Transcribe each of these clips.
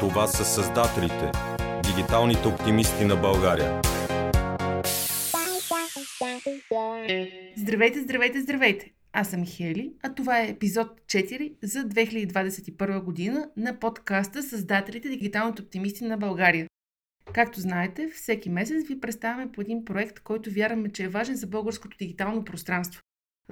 Това са създателите, дигиталните оптимисти на България. Здравейте, здравейте, здравейте! Аз съм Хели, а това е епизод 4 за 2021 година на подкаста Създателите дигиталните оптимисти на България. Както знаете, всеки месец ви представяме по един проект, който вярваме, че е важен за българското дигитално пространство.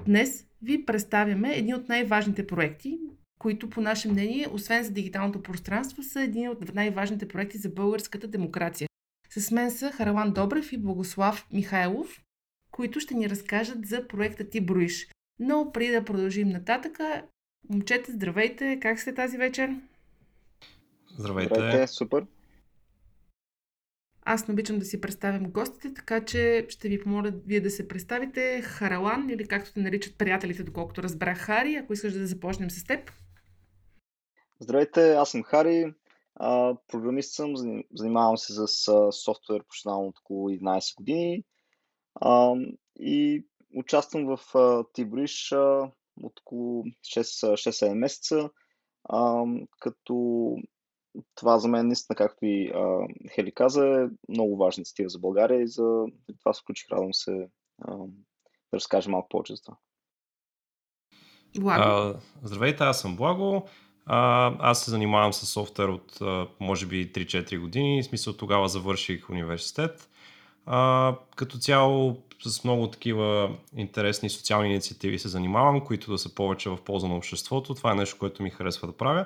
Днес ви представяме един от най-важните проекти, които по наше мнение, освен за дигиталното пространство, са един от най-важните проекти за българската демокрация. С мен са Харалан Добрев и Богослав Михайлов, които ще ни разкажат за проекта Ти броиш. Но преди да продължим нататъка, момчета, здравейте, как сте тази вечер? Здравейте. Здравейте, супер. Аз не обичам да си представям гостите, така че ще ви помоля вие да се представите. Харалан, или както те наричат приятелите, доколкото разбрах Хари, ако искаш да започнем с теб. Здравейте, аз съм Хари. А, програмист съм, занимавам се с софтуер професионално от около 11 години а, и участвам в Тибриш от около 6-7 месеца, а, като това за мен наистина, както и а, Хели каза, е много важна инициатива за България и за това се включих, радвам се а, да разкажа малко повече за това. Благо. А, здравейте, аз съм Благо. Аз се занимавам с софтуер от може би 3-4 години. В смисъл тогава завърших университет. Като цяло с много такива интересни социални инициативи се занимавам, които да са повече в полза на обществото. Това е нещо, което ми харесва да правя.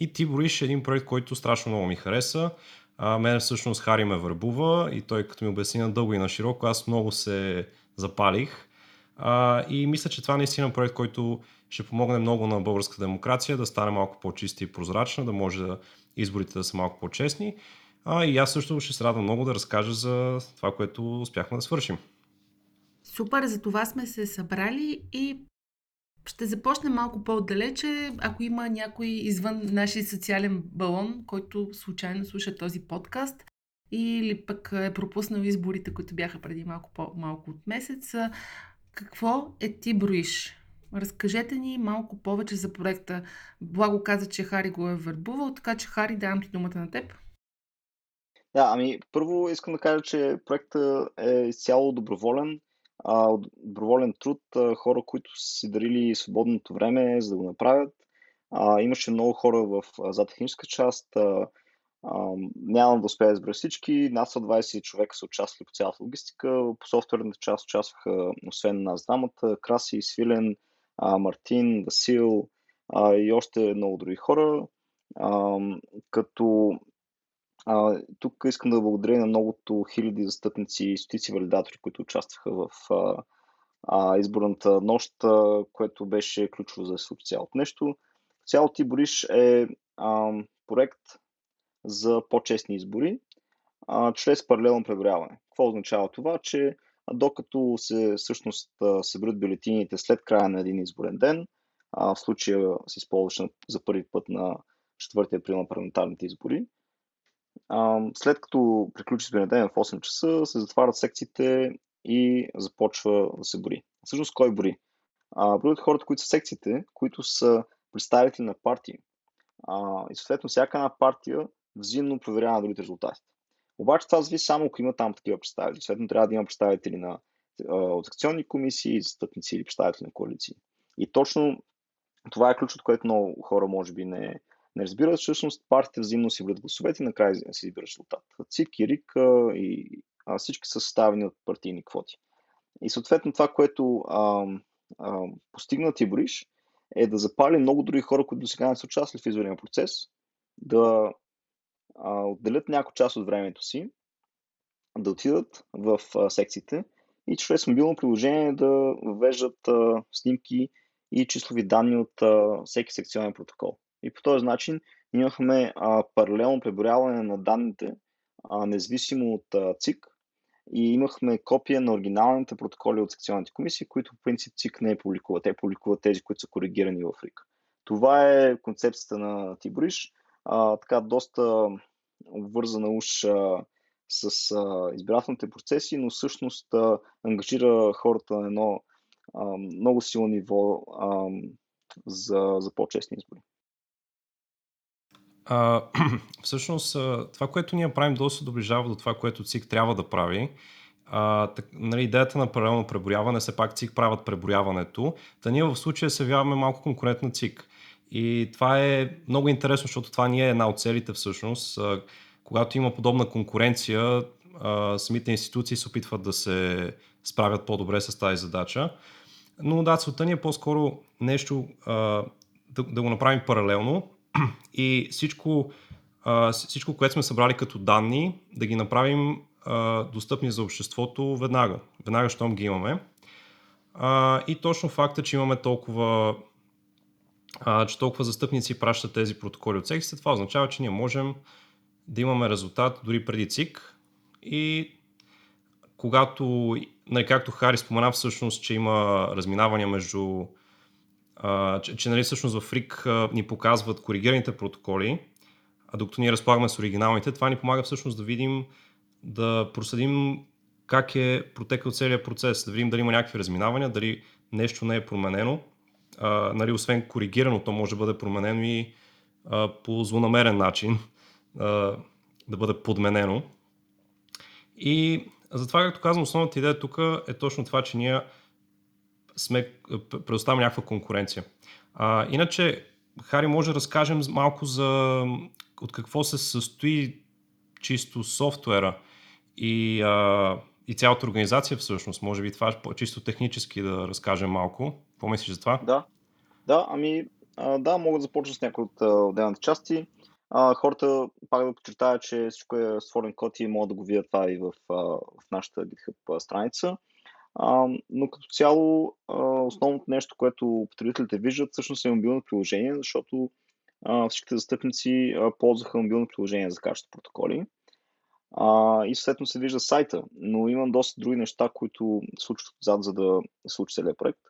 И ти броиш един проект, който страшно много ми хареса. А, мен всъщност Хари ме върбува и той като ми обясни на дълго и на широко, аз много се запалих. А, и мисля, че това наистина е проект, който ще помогне много на българската демокрация да стане малко по-чиста и прозрачна, да може изборите да са малко по-честни. А, и аз също ще се радвам много да разкажа за това, което успяхме да свършим. Супер, за това сме се събрали и ще започнем малко по-отдалече. Ако има някой извън нашия социален балон, който случайно слуша този подкаст или пък е пропуснал изборите, които бяха преди малко, по-малко от месец, какво е ти броиш? Разкажете ни малко повече за проекта. Благо каза, че Хари го е върбувал, така че Хари, давам ти думата на теб. Да, ами първо искам да кажа, че проектът е изцяло доброволен, а, доброволен труд, а, хора, които са си дарили свободното време за да го направят. А, имаше много хора в зад техническа част, а, а, нямам да успея да избера всички. Над 120 човека са участвали по цялата логистика. По софтуерната част участваха, освен нас двамата, Краси, Свилен, а, Мартин, Васил а, и още много други хора. А, като а, тук искам да благодаря на многото хиляди застъпници и стотици валидатори, които участваха в а, а, изборната нощ, а, което беше ключово за цялото нещо. Цяло ти бориш е а, проект за по-честни избори а, чрез паралелно преброяване. Какво означава това? Че докато се всъщност съберат бюлетините след края на един изборен ден, а, в случая се използваше за първи път на 4 април на парламентарните избори, а, след като приключи изборен ден в 8 часа, се затварят секциите и започва да се бори. Всъщност кой бори? А, броят хората, които са секциите, които са представители на партии. А, и съответно всяка една партия взаимно проверява на другите резултати. Обаче това зависи само ако има там такива представители. Съответно трябва да има представители на, от секционни комисии, застъпници или представители на коалиции. И точно това е ключът, което много хора може би не, не разбират. Всъщност партиите взаимно си врат гласовете и накрая се избира резултат. ЦИК и РИК и а, всички са съставени от партийни квоти. И съответно това, което а, а, постигна Тибориш, е да запали много други хора, които до сега не са участвали в изборния процес, да отделят някой част от времето си, да отидат в секциите и чрез мобилно приложение да въвеждат снимки и числови данни от всеки секционен протокол. И по този начин имахме паралелно преброяване на данните, независимо от ЦИК, и имахме копия на оригиналните протоколи от секционните комисии, които по принцип ЦИК не е публикува. Те публикуват тези, които са коригирани в РИК. Това е концепцията на Тибриш. А, така доста обвързана уж а, с а, избирателните процеси, но всъщност а, ангажира хората на едно а, много силно ниво а, за, за по-честни избори. А, всъщност, това, което ние правим, доста доближава до това, което ЦИК трябва да прави. А, так, нали, идеята на паралелно преброяване, все пак ЦИК правят преброяването, да ние в случая се явяваме малко конкурент на ЦИК. И това е много интересно, защото това ни е една от целите всъщност. Когато има подобна конкуренция, самите институции се опитват да се справят по-добре с тази задача. Но да, целта ни е по-скоро нещо да, да го направим паралелно и всичко, всичко, което сме събрали като данни, да ги направим достъпни за обществото веднага. Веднага, щом ги имаме. И точно факта, че имаме толкова а, че толкова застъпници пращат тези протоколи от секцията, това означава, че ние можем да имаме резултат дори преди ЦИК и когато, нали, както Хари спомена всъщност, че има разминавания между а, че, че нали, всъщност в РИК а, ни показват коригираните протоколи, а докато ние разполагаме с оригиналните, това ни помага всъщност да видим, да проследим как е протекал целият процес, да видим дали има някакви разминавания, дали нещо не е променено. А, нали, освен коригирано, то може да бъде променено и а, по злонамерен начин, а, да бъде подменено. И затова, както казвам, основната идея тук е точно това, че ние сме, предоставяме някаква конкуренция. А, иначе, Хари, може да разкажем малко за от какво се състои чисто софтуера и, а, и цялата организация всъщност. Може би това е чисто технически да разкажем малко. Какво мислиш за това? Да, да, ами а, да, мога да започна с някои от отделните части. А, хората, пак да подчертая, че всичко е свален код и могат да го видят това и в, в нашата GitHub страница. А, но като цяло, а, основното нещо, което потребителите виждат, всъщност е мобилно приложение, защото а, всичките застъпници а, ползваха мобилно приложение за качество протоколи. А, и съответно се вижда сайта, но имам доста други неща, които случват отзад, за да случи целият проект.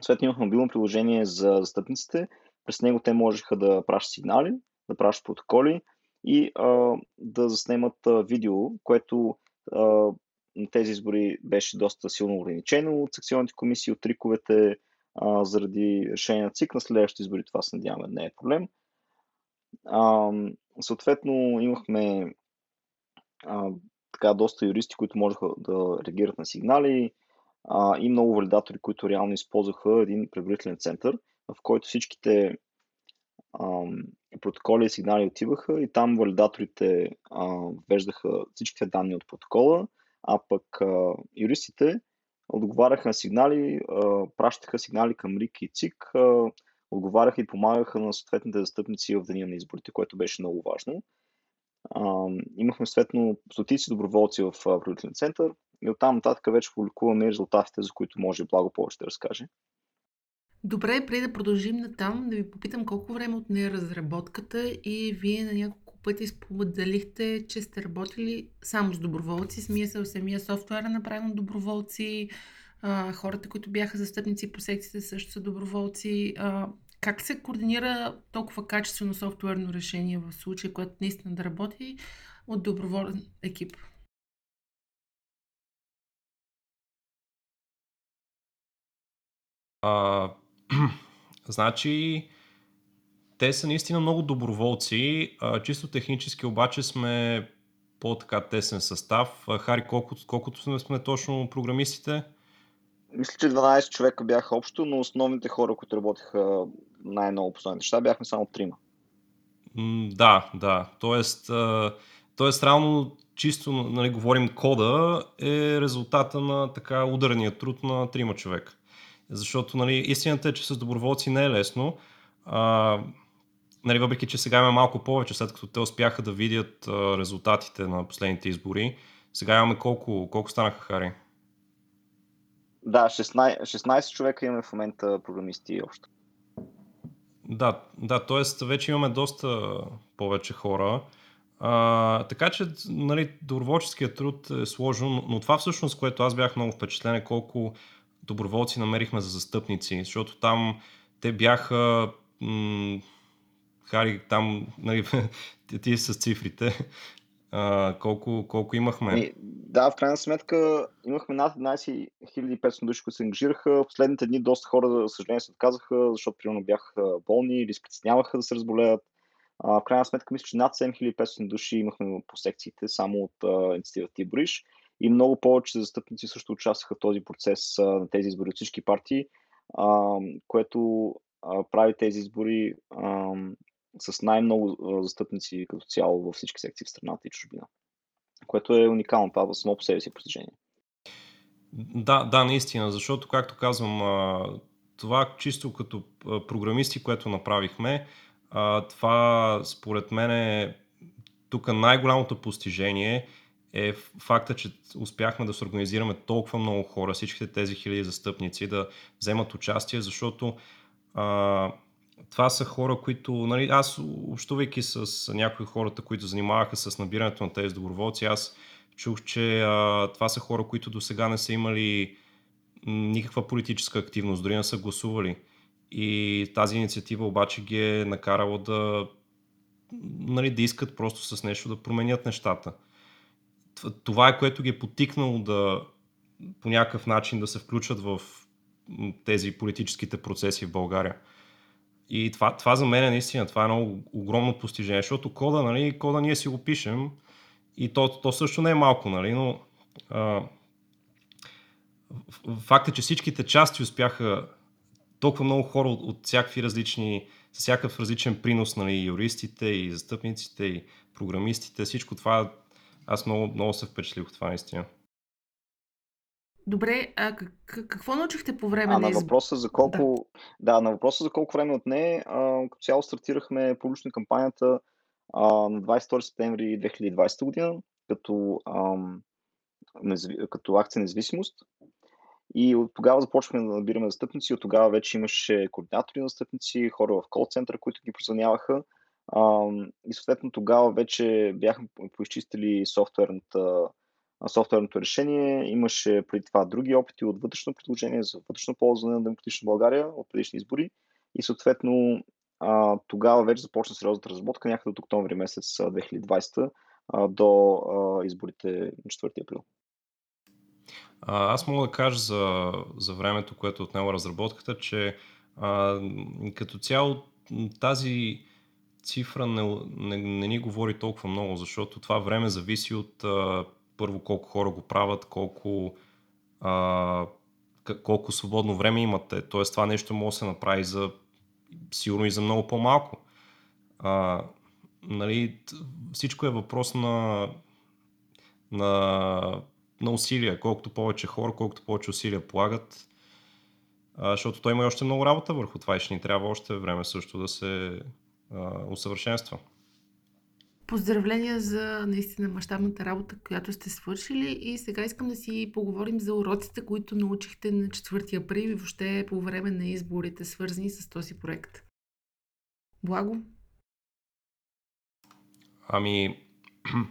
Съответно имах мобилно приложение за застъпниците. През него те можеха да пращат сигнали, да пращат протоколи и а, да заснемат а, видео, което а, на тези избори беше доста силно ограничено от секционните комисии, от триковете, а, заради решение на ЦИК. На следващите избори това се надяваме не е проблем. А, съответно, имахме а, така доста юристи, които можеха да реагират на сигнали а, и много валидатори, които реално използваха един преброителен център, в който всичките а, протоколи и сигнали отиваха и там валидаторите а, веждаха всичките данни от протокола, а пък а, юристите отговаряха на сигнали, а, пращаха сигнали към РИК и ЦИК, а, отговаряха и помагаха на съответните застъпници в деня на изборите, което беше много важно. А, имахме съответно стотици доброволци в правителен център и оттам нататък вече публикуваме резултатите, за които може Благо повече да разкаже. Добре, преди да продължим на там, да ви попитам колко време от нея разработката и вие на няколко пъти споделихте, че сте работили само с доброволци. Самия, самия софтуер е направен от доброволци, хората, които бяха застъпници по секциите също са доброволци. Как се координира толкова качествено софтуерно решение в случая, което наистина да работи от доброволен екип? А, значи, те са наистина много доброволци. А, чисто технически обаче сме по-така тесен състав. А, Хари, колко, колкото сме, сме точно програмистите? Мисля, че 12 човека бяха общо, но основните хора, които работеха най-много по основните неща, бяхме само трима. М, да, да. Тоест, а, тоест реално чисто нали, говорим кода е резултата на така ударния труд на трима човека. Защото нали, истината е, че с доброволци не е лесно. А, нали, въпреки, че сега имаме малко повече, след като те успяха да видят а, резултатите на последните избори. Сега имаме колко, колко станаха, Хари? Да, 16, 16 човека имаме в момента програмисти общо. Да, да, т.е. вече имаме доста повече хора. А, така че, нали, доброволческият труд е сложен, но, но това всъщност, което аз бях много впечатлен е колко доброволци намерихме за застъпници, защото там те бяха м- Хари, там, нали, ти, с цифрите, а, колко, колко имахме? Да, в крайна сметка имахме над 11 500 души, които се ангажираха. В последните дни доста хора, за съжаление, се отказаха, защото примерно бяха болни или се да се разболеят. В крайна сметка, мисля, че над 7500 души имахме по секциите, само от а, инициативата Ти. И много повече застъпници също участваха в този процес на тези избори от всички партии, което прави тези избори с най-много застъпници като цяло във всички секции в страната и чужбина. Което е уникално, това само по себе си постижение. Да, да, наистина, защото, както казвам, това чисто като програмисти, което направихме, това според мен е тук най-голямото постижение е факта, че успяхме да се организираме толкова много хора, всичките тези хиляди застъпници да вземат участие, защото а, това са хора, които, нали, аз общувайки с някои хората, които занимаваха с набирането на тези доброволци, аз чух, че а, това са хора, които до сега не са имали никаква политическа активност, дори не са гласували. И тази инициатива обаче ги е накарала да, нали, да искат просто с нещо да променят нещата. Това е което ги е потикнало да по някакъв начин да се включат в тези политическите процеси в България. И това, това за мен е наистина, това е много огромно постижение, защото кода, нали, кода ние си го пишем и то, то също не е малко, нали, но а, факт е, че всичките части успяха толкова много хора от, от всякакви различни, с всякакъв различен принос, нали, юристите и застъпниците и програмистите, всичко това, аз много, много се впечатлих от това наистина. Добре, а какво научихте по време а, на на въпроса за колко, да. да, на въпроса за колко време от нея, като цяло стартирахме публично кампанията а, на 22 септември 2020 година, като, ам, като акция независимост. И от тогава започвахме да набираме застъпници. От тогава вече имаше координатори на застъпници, хора в кол центъра, които ги прозвъняваха. И съответно тогава вече бяхме поизчистили софтуерното решение. Имаше преди това други опити от вътрешно предложение за вътрешно ползване на Демократична България от предишни избори. И съответно тогава вече започна сериозната разработка някъде от октомври месец 2020 до изборите на 4 април. А, аз мога да кажа за, за времето, което е отнема разработката, че а, като цяло тази цифра не, не, не ни говори толкова много, защото това време зависи от а, първо колко хора го правят, колко, а, колко свободно време имате. Тоест това нещо може да се направи за сигурно и за много по-малко. А, нали, всичко е въпрос на, на на усилия. Колкото повече хора, колкото повече усилия полагат, а, защото той има още много работа върху това и ще ни трябва още време също да се а, усъвършенства. Поздравления за наистина мащабната работа, която сте свършили и сега искам да си поговорим за уроците, които научихте на 4 април и въобще по време на изборите, свързани с този проект. Благо? Ами,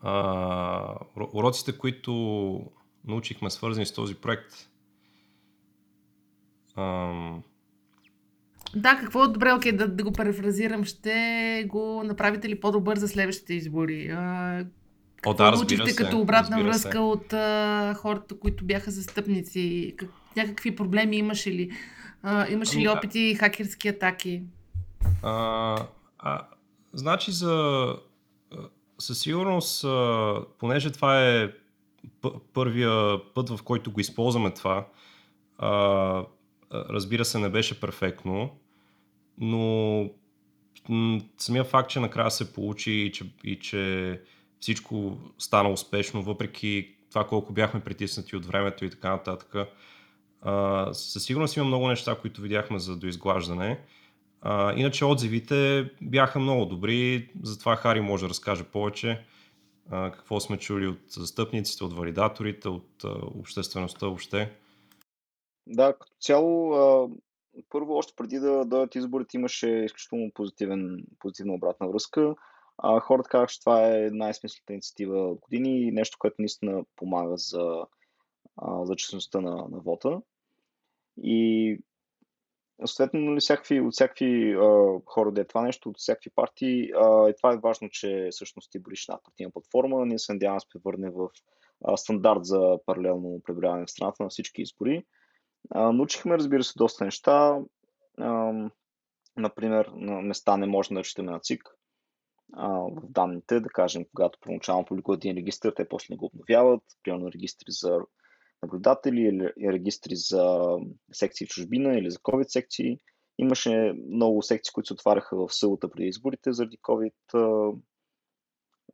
а, уроците, които научихме свързани с този проект. Ам... Да, какво е добре, окей, да, да го префразирам, ще го направите ли по-добър за следващите избори? А, О, да, разбира се. като обратна връзка се. от а, хората, които бяха застъпници? Как, някакви проблеми имаше ли? А, имаше ами, ли опити хакерски атаки? А, а, значи за със сигурност, понеже това е първия път, в който го използваме това, разбира се, не беше перфектно, но самия факт, че накрая се получи и че, и че всичко стана успешно, въпреки това колко бяхме притиснати от времето и така нататък. със сигурност има много неща, които видяхме за доизглаждане. А, иначе отзивите бяха много добри, затова Хари може да разкаже повече а, какво сме чули от застъпниците, от валидаторите, от а, обществеността въобще. Да, като цяло, първо, още преди да дойдат изборите, имаше изключително позитивен, позитивна обратна връзка. А, хората казаха, че това е най-смислата инициатива от години и нещо, което наистина помага за, а, за честността на, на вота. И Съответно, нали, всякакви, от всякакви а, хора да е това нещо, от всякакви партии. А, и това е важно, че всъщност ти бориш на партийна платформа. Ние се надяваме да се превърне в а, стандарт за паралелно преброяване в страната на всички избори. А, научихме, разбира се, доста неща. А, Например, на места не може да четем на ЦИК а, в данните, да кажем, когато първоначално публикуват един регистр, те после не го обновяват, примерно регистри за наблюдатели или регистри за секции в чужбина или за COVID секции. Имаше много секции, които се отваряха в сълата преди изборите заради COVID.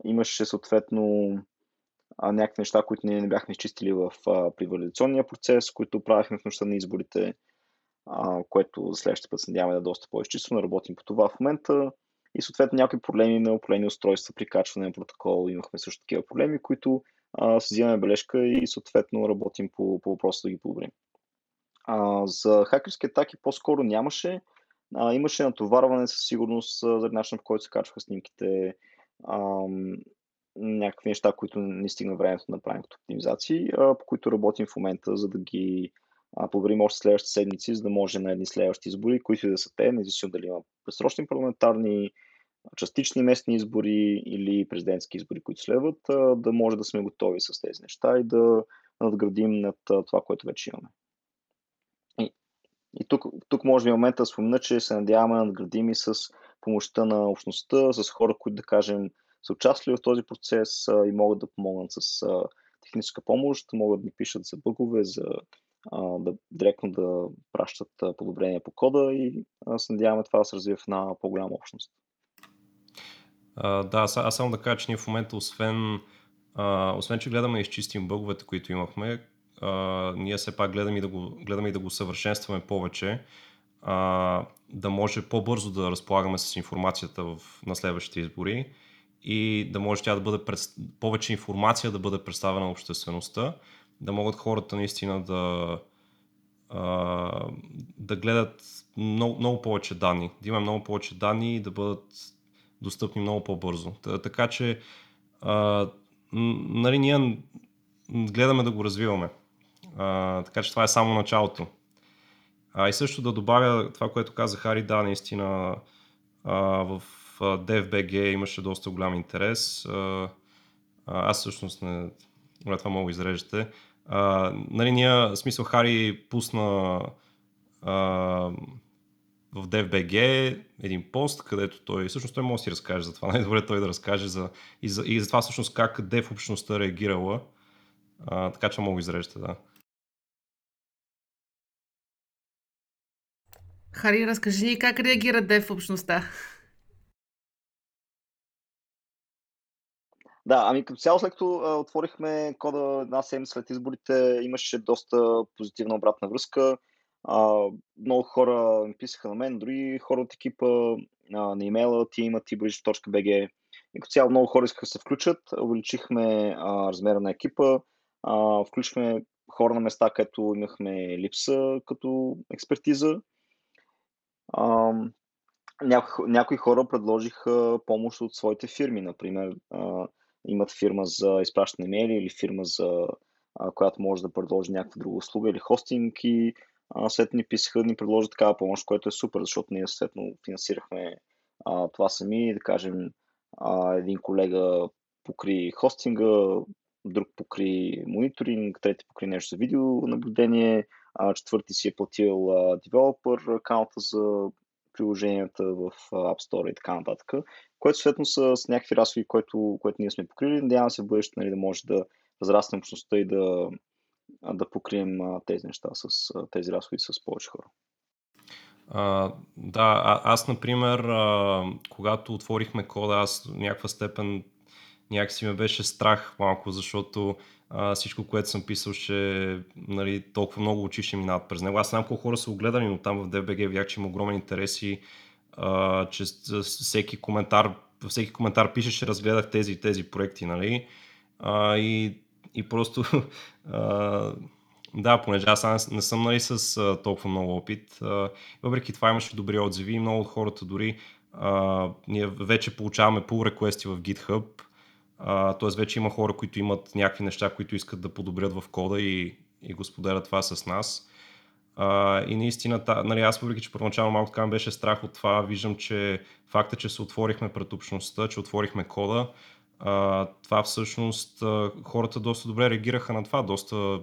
Имаше съответно някакви неща, които ние не бяхме изчистили в привалидационния процес, които правихме в нощта на изборите, което за следващия път се надяваме да е доста по-изчистено. Работим по това в момента. И съответно някакви проблеми на определени устройства при качване на протокол. Имахме също такива проблеми, които а, си взимаме бележка и съответно работим по, по въпроса да ги подобрим. А, за хакерски атаки по-скоро нямаше. А, имаше натоварване със сигурност за начина по който се качваха снимките. А, някакви неща, които не стигна времето да направим като оптимизации, по които работим в момента, за да ги подобрим още следващите седмици, за да може на едни следващи избори, които и да са те, независимо дали има безсрочни парламентарни, частични местни избори или президентски избори, които следват, да може да сме готови с тези неща и да надградим над това, което вече имаме. И, и тук, тук може би момента да спомена, че се надяваме да надградим и с помощта на общността, с хора, които да кажем са участвали в този процес и могат да помогнат с техническа помощ, могат да ни пишат за бъгове, за да, директно да пращат подобрения по кода и се надяваме това да се развие в една по-голяма общност. Да, аз, аз само да кажа, че ние в момента, освен, освен че гледаме да изчистим бъговете, които имахме, ние все пак гледаме и да го, гледаме и да го съвършенстваме повече, да може по-бързо да разполагаме с информацията в, на следващите избори и да може тя да бъде пред... повече информация да бъде представена на обществеността, да могат хората наистина да, да гледат много, много повече данни, да има много повече данни и да бъдат достъпни много по-бързо. Така че, а, нали, ние гледаме да го развиваме. А, така че това е само началото. А, и също да добавя това, което каза Хари, да, наистина а, в DFBG имаше доста голям интерес. Аз всъщност не... Това мога изрежете. А, нали, ние, смисъл, Хари пусна а, в DFBG един пост, където той, всъщност той може да си разкаже за това, най-добре той да разкаже за, и, за, и за това всъщност как Dev общността реагирала, а, така че мога изрежете, да. Хари, разкажи ни как реагира Dev общността. Да, ами като цяло след като а, отворихме кода една седмица след изборите, имаше доста позитивна обратна връзка. А, много хора ми писаха на мен, дори хора от екипа а, на имейла ти имат tbridge.bg. И като цяло много хора искаха да се включат. Увеличихме а, размера на екипа, а, включихме хора на места, където имахме липса като експертиза. А, някои, някои хора предложиха помощ от своите фирми. Например, а, имат фирма за изпращане имейли или фирма за а, която може да предложи някаква друга услуга или хостинг и след ни писаха да ни предложат такава помощ, което е супер, защото ние съответно финансирахме а, това сами, да кажем, а, един колега покри хостинга, друг покри мониторинг, трети покри нещо за видеонаблюдение, а, четвърти си е платил а, девелопър акаунта за приложенията в App Store и така нататък, което съответно са с някакви разходи, което, което ние сме покрили. Надявам се в бъдеще нали, да може да разраснем общността и да, да покрием тези неща с тези разходи с повече хора. А, да, а, аз, например, а, когато отворихме кода, аз в някаква степен някакси ме беше страх малко, защото а, всичко, което съм писал, ще нали, толкова много очи ще минават през него. Аз знам колко хора са огледани, но там в DBG видях, че има огромен интерес и а, че всеки коментар, всеки коментар пише, ще разгледах тези и тези проекти, нали? А, и и просто а, да, понеже аз не съм нали, с а, толкова много опит, а, въпреки това имаше добри отзиви и много от хората дори а, ние вече получаваме pull реквести в GitHub, т.е. вече има хора, които имат някакви неща, които искат да подобрят в кода и, и го споделят това с нас. А, и наистина, та, нали, аз въпреки, че първоначално малко така беше страх от това, виждам, че факта, че се отворихме пред общността, че отворихме кода, а, това всъщност а, хората доста добре реагираха на това, доста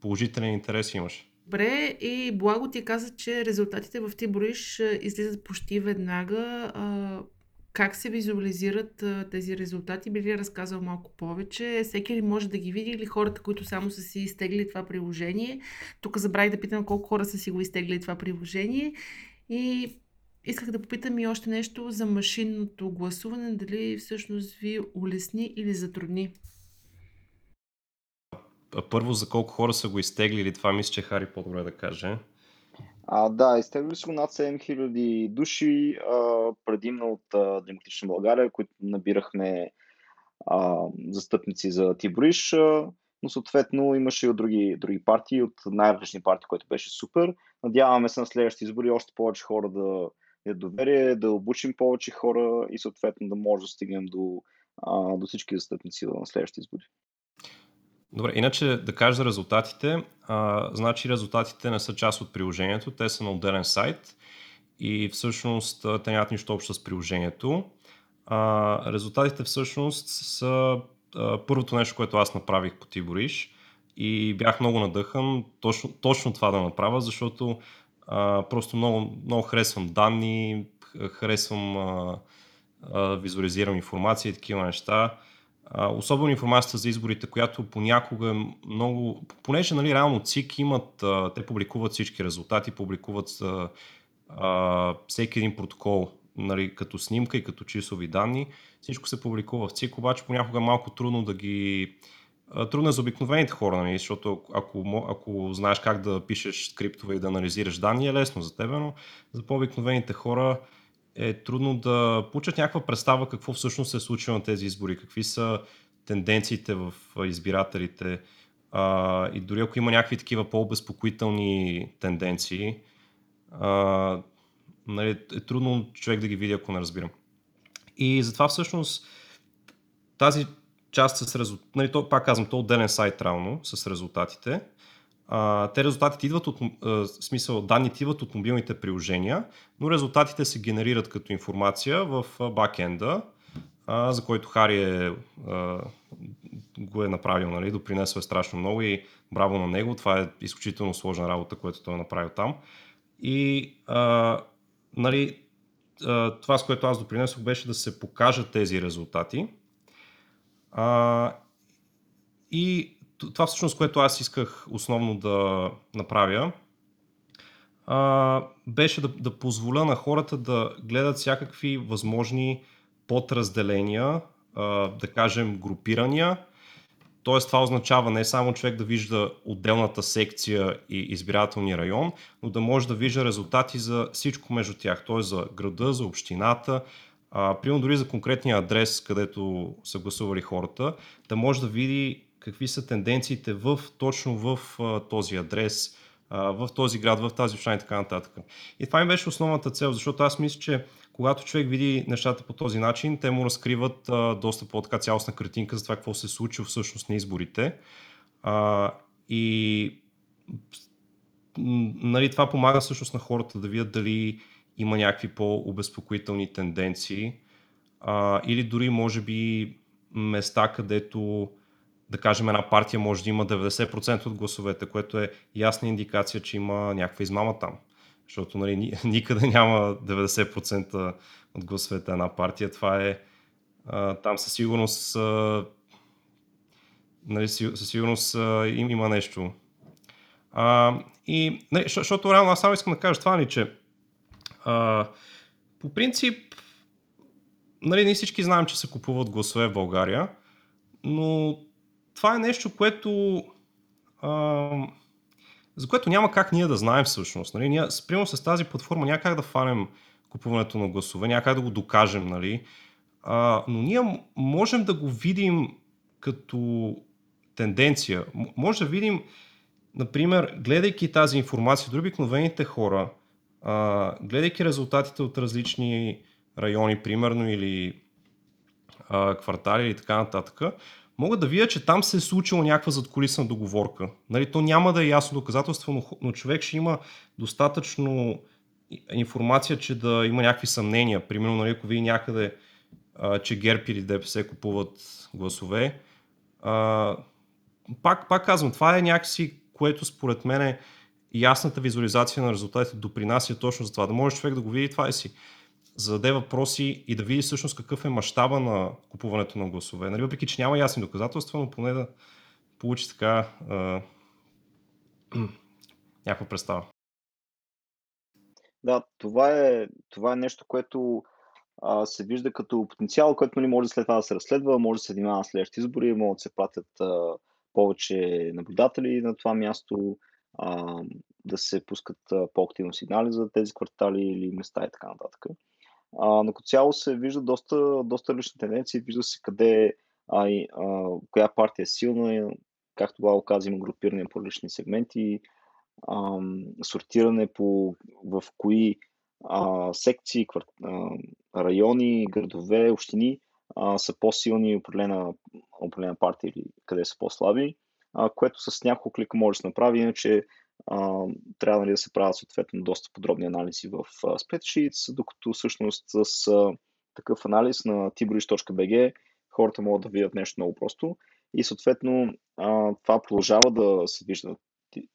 положителен интерес имаше. Добре, и Благо ти каза, че резултатите в Тибориш излизат почти веднага. Как се визуализират тези резултати? Би ли разказал малко повече? Всеки ли може да ги види или хората, които само са си изтегли това приложение? Тук забравих да питам колко хора са си го изтегли това приложение. И исках да попитам и още нещо за машинното гласуване. Дали всъщност ви улесни или затрудни? Първо, за колко хора са го изтеглили, това мисля, че Хари по-добре да каже. А, да, изтегли са над 7000 души, а, предимно от а, Демократична България, които набирахме а, застъпници за Тибориш, а, но съответно имаше и от други, други партии, от най-различни партии, което беше супер. Надяваме се на следващите избори още повече хора да е доверие, да обучим повече хора и съответно да може да стигнем до, а, до всички застъпници на следващите избори. Добре, иначе да кажа за резултатите. А, значи резултатите не са част от приложението, те са на отделен сайт и всъщност те нямат нищо общо с приложението. А, резултатите всъщност са а, първото нещо, което аз направих по Тибориш и бях много надъхан точно, точно това да направя, защото а, просто много, много харесвам данни, харесвам а, а, визуализирам информация и такива неща особено информацията за изборите, която понякога е много, понеже нали, реално ЦИК имат, те публикуват всички резултати, публикуват а, всеки един протокол нали, като снимка и като числови данни. Всичко се публикува в ЦИК, обаче понякога е малко трудно да ги... Трудно е за обикновените хора, нали, защото ако, ако знаеш как да пишеш скриптове и да анализираш данни е лесно за теб, но за по-обикновените хора е трудно да получат някаква представа какво всъщност се случило на тези избори, какви са тенденциите в избирателите а, и дори ако има някакви такива по-обезпокоителни тенденции, а, нали, е трудно човек да ги види, ако не разбира. И затова всъщност тази част с резултатите, нали, то, пак казвам, то е отделен сайт равно с резултатите, те резултатите идват от, а, смисъл, данните идват от мобилните приложения, но резултатите се генерират като информация в бакенда, а, за който Хари е, а, го е направил, нали, допринесъл е страшно много и браво на него. Това е изключително сложна работа, която той е направил там. И а, нали, а, това, с което аз допринесох, беше да се покажат тези резултати. А, и това всъщност, което аз исках основно да направя, а, беше да, да позволя на хората да гледат всякакви възможни подразделения, а, да кажем групирания. Тоест това означава не само човек да вижда отделната секция и избирателния район, но да може да вижда резултати за всичко между тях, т.е. за града, за общината, примерно дори за конкретния адрес, където са гласували хората, да може да види какви са тенденциите в, точно в а, този адрес, а, в този град, в тази община и така нататък. И това ми беше основната цел, защото аз мисля, че когато човек види нещата по този начин, те му разкриват а, доста по-така цялостна картинка за това какво се е случило всъщност на изборите. А, и нали, това помага всъщност на хората да видят дали има някакви по-обезпокоителни тенденции а, или дори може би места, където да кажем, една партия може да има 90% от гласовете, което е ясна индикация, че има някаква измама там. Защото нали, никъде няма 90% от гласовете една партия. Това е а, там със сигурност а, нали, със сигурност а, им, има нещо. А, и, нали, защото реално аз само искам да кажа това ни, че а, по принцип нали, ние всички знаем, че се купуват гласове в България, но това е нещо, което а, за което няма как ние да знаем всъщност. Нали? Ние, примерно с тази платформа няма как да фанем купуването на гласове, няма как да го докажем, нали? а, но ние можем да го видим като тенденция. Може да видим, например, гледайки тази информация, дори обикновените хора, а, гледайки резултатите от различни райони, примерно, или а, квартали или така нататък, могат да видят, че там се е случила някаква задколисна договорка. Нали, то няма да е ясно доказателство, но, но човек ще има достатъчно информация, че да има някакви съмнения. Примерно, нали, ако види някъде, а, че ГЕРБ или ДПС купуват гласове, а, пак, пак казвам, това е някакси, което според мен ясната визуализация на резултатите допринася точно за това, да може човек да го види това и си зададе въпроси и да види всъщност какъв е мащаба на купуването на гласове. Нали, въпреки, че няма ясни доказателства, но поне да получи така а, някаква представа. Да, това е, това е нещо, което а, се вижда като потенциал, който нали, може след това да се разследва, може да се внимава на следващите избори, могат да се пратят а, повече наблюдатели на това място, а, да се пускат а, по-активно сигнали за тези квартали или места и така нататък. А, но като цяло се вижда доста, доста лични тенденции, вижда се къде, а, и, а, коя партия е силна, както Благо каза, има групиране по лични сегменти, а, сортиране по в кои а, секции, квар, а, райони, градове, общини а, са по-силни определена, определена партия или къде са по-слаби, а, което с няколко клика може да се направи, иначе трябва нали, да се правят съответно доста подробни анализи в Spreadsheets, докато всъщност с такъв анализ на tibridge.bg хората могат да видят нещо много просто и съответно това продължава да се вижда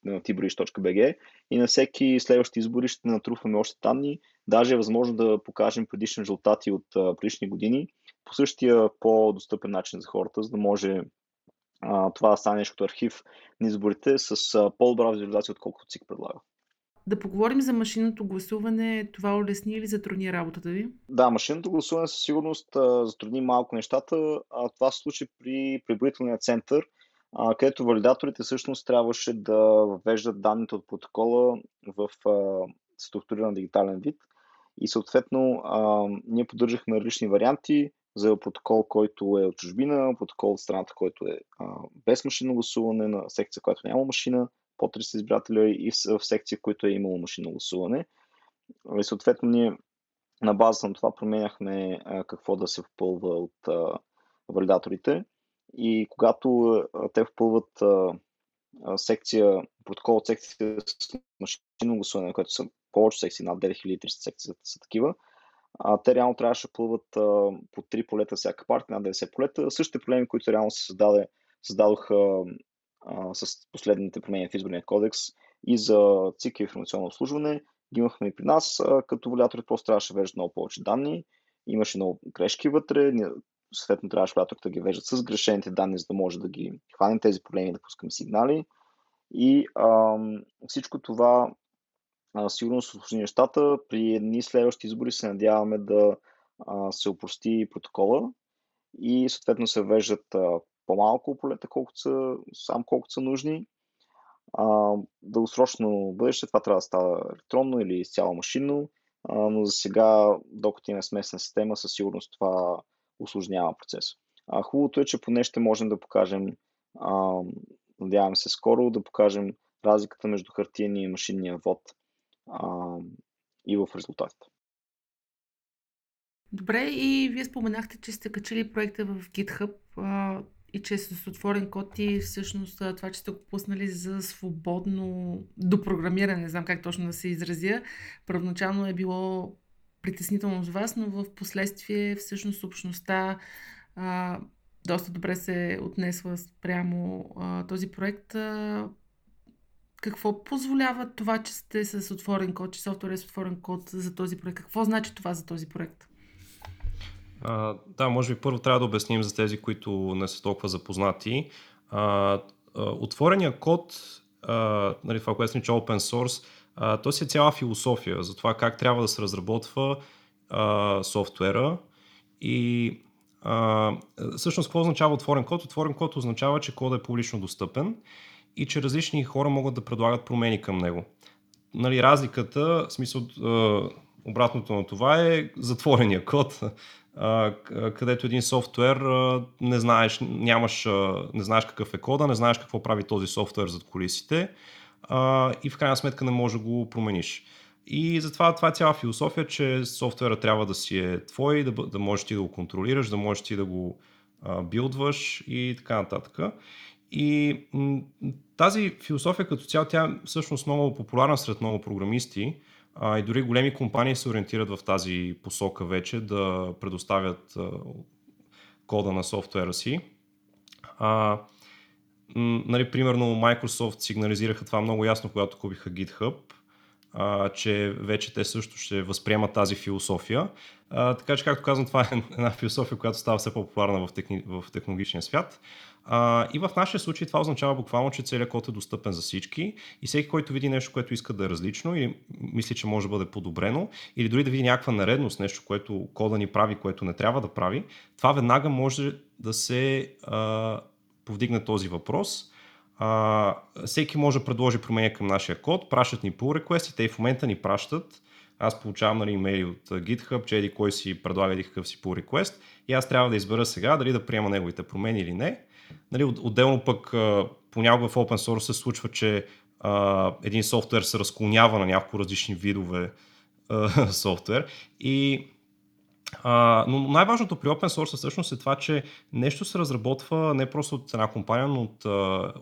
на tibridge.bg и на всеки следващи избори ще натрупваме още данни. Даже е възможно да покажем предишни резултати от предишни години по същия по-достъпен начин за хората, за да може а, това да стане нещо като архив на изборите с а, по-добра визуализация, отколкото ЦИК предлага. Да поговорим за машинното гласуване. Това улесни или затрудни работата ви? Да, машинното гласуване със сигурност а, затрудни малко нещата. А, това се случи при преброителния център, а, където валидаторите всъщност трябваше да въвеждат данните от протокола в а, структуриран дигитален вид. И съответно а, ние поддържахме различни варианти за протокол, който е от чужбина, протокол от страната, който е а, без машинно гласуване, на секция, която няма машина, по 300 избирателя и в, секция, които е имало машинно гласуване. И съответно ние на базата на това променяхме а, какво да се впълва от а, валидаторите. И когато а, те впълват а, секция, протокол от секция с машинно гласуване, което са повече секции, над 9300 секции са такива, а, те реално трябваше да плуват а, по 3 полета всяка партия, над 90 полета. Същите проблеми, които реално се създаде, създадоха а, с последните промени в изборния кодекс и за ЦИК и информационно обслужване, ги имахме и при нас, а, като валидаторите просто трябваше да веждат много повече данни, имаше много грешки вътре, съответно трябваше валидаторите да ги веждат с грешените данни, за да може да ги хванем тези проблеми, да пускаме сигнали. И а, всичко това сигурно се усложни нещата. При едни следващи избори се надяваме да се опрости протокола и съответно се веждат по-малко полета, колкото са, сам колкото са нужни. А, дългосрочно бъдеще това трябва да става електронно или изцяло машинно, но за сега, докато имаме смесена система, със сигурност това усложнява процеса. А, хубавото е, че поне ще можем да покажем, а, надявам се скоро, да покажем разликата между хартияния и машинния вод а, и в резултатите. Добре, и вие споменахте, че сте качили проекта в GitHub а, и че с отворен код и всъщност това, че сте го пуснали за свободно допрограмиране, не знам как точно да се изразя, първоначално е било притеснително за вас, но в последствие всъщност общността а, доста добре се отнесла спрямо а, този проект. А, какво позволява това, че сте с отворен код, че софтуер е с отворен код за този проект? Какво значи това за този проект? А, да, може би първо трябва да обясним за тези, които не са толкова запознати. А, отворения код, а, нали, това, което се нарича open source, а, то си е цяла философия за това как трябва да се разработва а, софтуера и а, всъщност какво означава отворен код? Отворен код означава, че кодът е публично достъпен и че различни хора могат да предлагат промени към него. Нали, разликата, в смисъл обратното на това е затворения код, където един софтуер не знаеш, нямаш, не знаеш какъв е кода, не знаеш какво прави този софтуер зад колисите и в крайна сметка не можеш да го промениш. И затова това е цяла философия, че софтуера трябва да си е твой, да, да можеш ти да го контролираш, да можеш ти да го билдваш и така нататък. И тази философия като цяло, тя е всъщност много популярна сред много програмисти а, и дори големи компании се ориентират в тази посока вече да предоставят а, кода на софтуера си. А, нали, примерно Microsoft сигнализираха това много ясно, когато купиха GitHub, че вече те също ще възприемат тази философия. Така че, както казвам, това е една философия, която става все по-популярна в, техни... технологичния свят. И в нашия случай това означава буквално, че целият код е достъпен за всички и всеки, който види нещо, което иска да е различно или мисли, че може да бъде подобрено, или дори да види някаква наредност, нещо, което кода ни прави, което не трябва да прави, това веднага може да се повдигне този въпрос. А, всеки може да предложи промени към нашия код, пращат ни pull request, те в момента ни пращат. Аз получавам нали, имейли от GitHub, че еди кой си предлага еди какъв си pull request и аз трябва да избера сега дали да приема неговите промени или не. Нали, отделно пък понякога в open source се случва, че а, един софтуер се разклонява на няколко различни видове а, софтуер и а, но най-важното при open source всъщност е това, че нещо се разработва не просто от една компания, но от,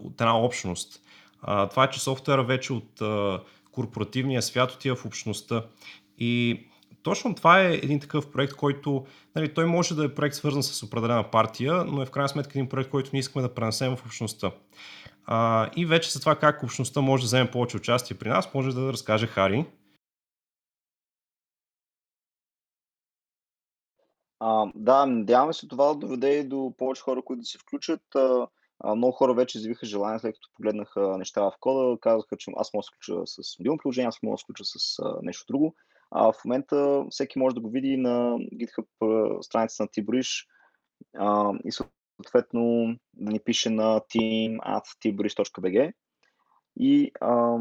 от една общност. А, това е, че софтуера вече от а, корпоративния свят отива в общността. И точно това е един такъв проект, който нали, той може да е проект свързан с определена партия, но е в крайна сметка един проект, който ние искаме да пренесем в общността. А, и вече за това как общността може да вземе повече участие при нас, може да разкаже Хари. А, да, надяваме се това да доведе до повече хора, които да се включат. А, много хора вече изявиха желание, след като погледнаха неща в кода, казаха, че аз мога да се включа с мобилно приложение, аз мога да се включа с а, нещо друго. А, в момента всеки може да го види на GitHub страницата на Tibrish а, и съответно да ни пише на team.tibrish.bg и а,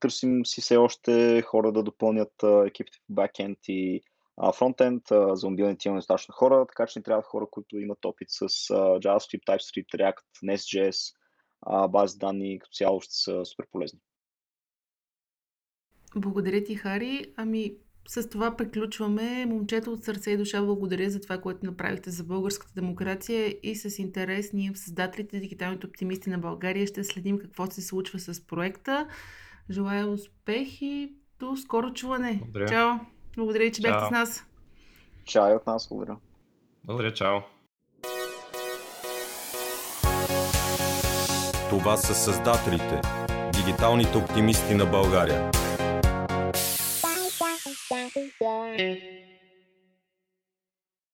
търсим си все още хора да допълнят екипите в бакенд и фронтенд, за мобилните имаме достатъчно хора, така че ни трябват хора, които имат опит с JavaScript, TypeScript, React, Nest.js, бази данни като цяло ще са супер полезни. Благодаря ти, Хари. Ами, с това приключваме. Момчето от сърце и душа благодаря за това, което направихте за българската демокрация и с интерес ние в създателите Дигиталните оптимисти на България ще следим какво се случва с проекта. Желая успех и до скоро чуване. Благодаря. Чао! Благодаря, че бяхте с нас. Чао от нас, благодаря. Благодаря, чао. Това са създателите, дигиталните оптимисти на България.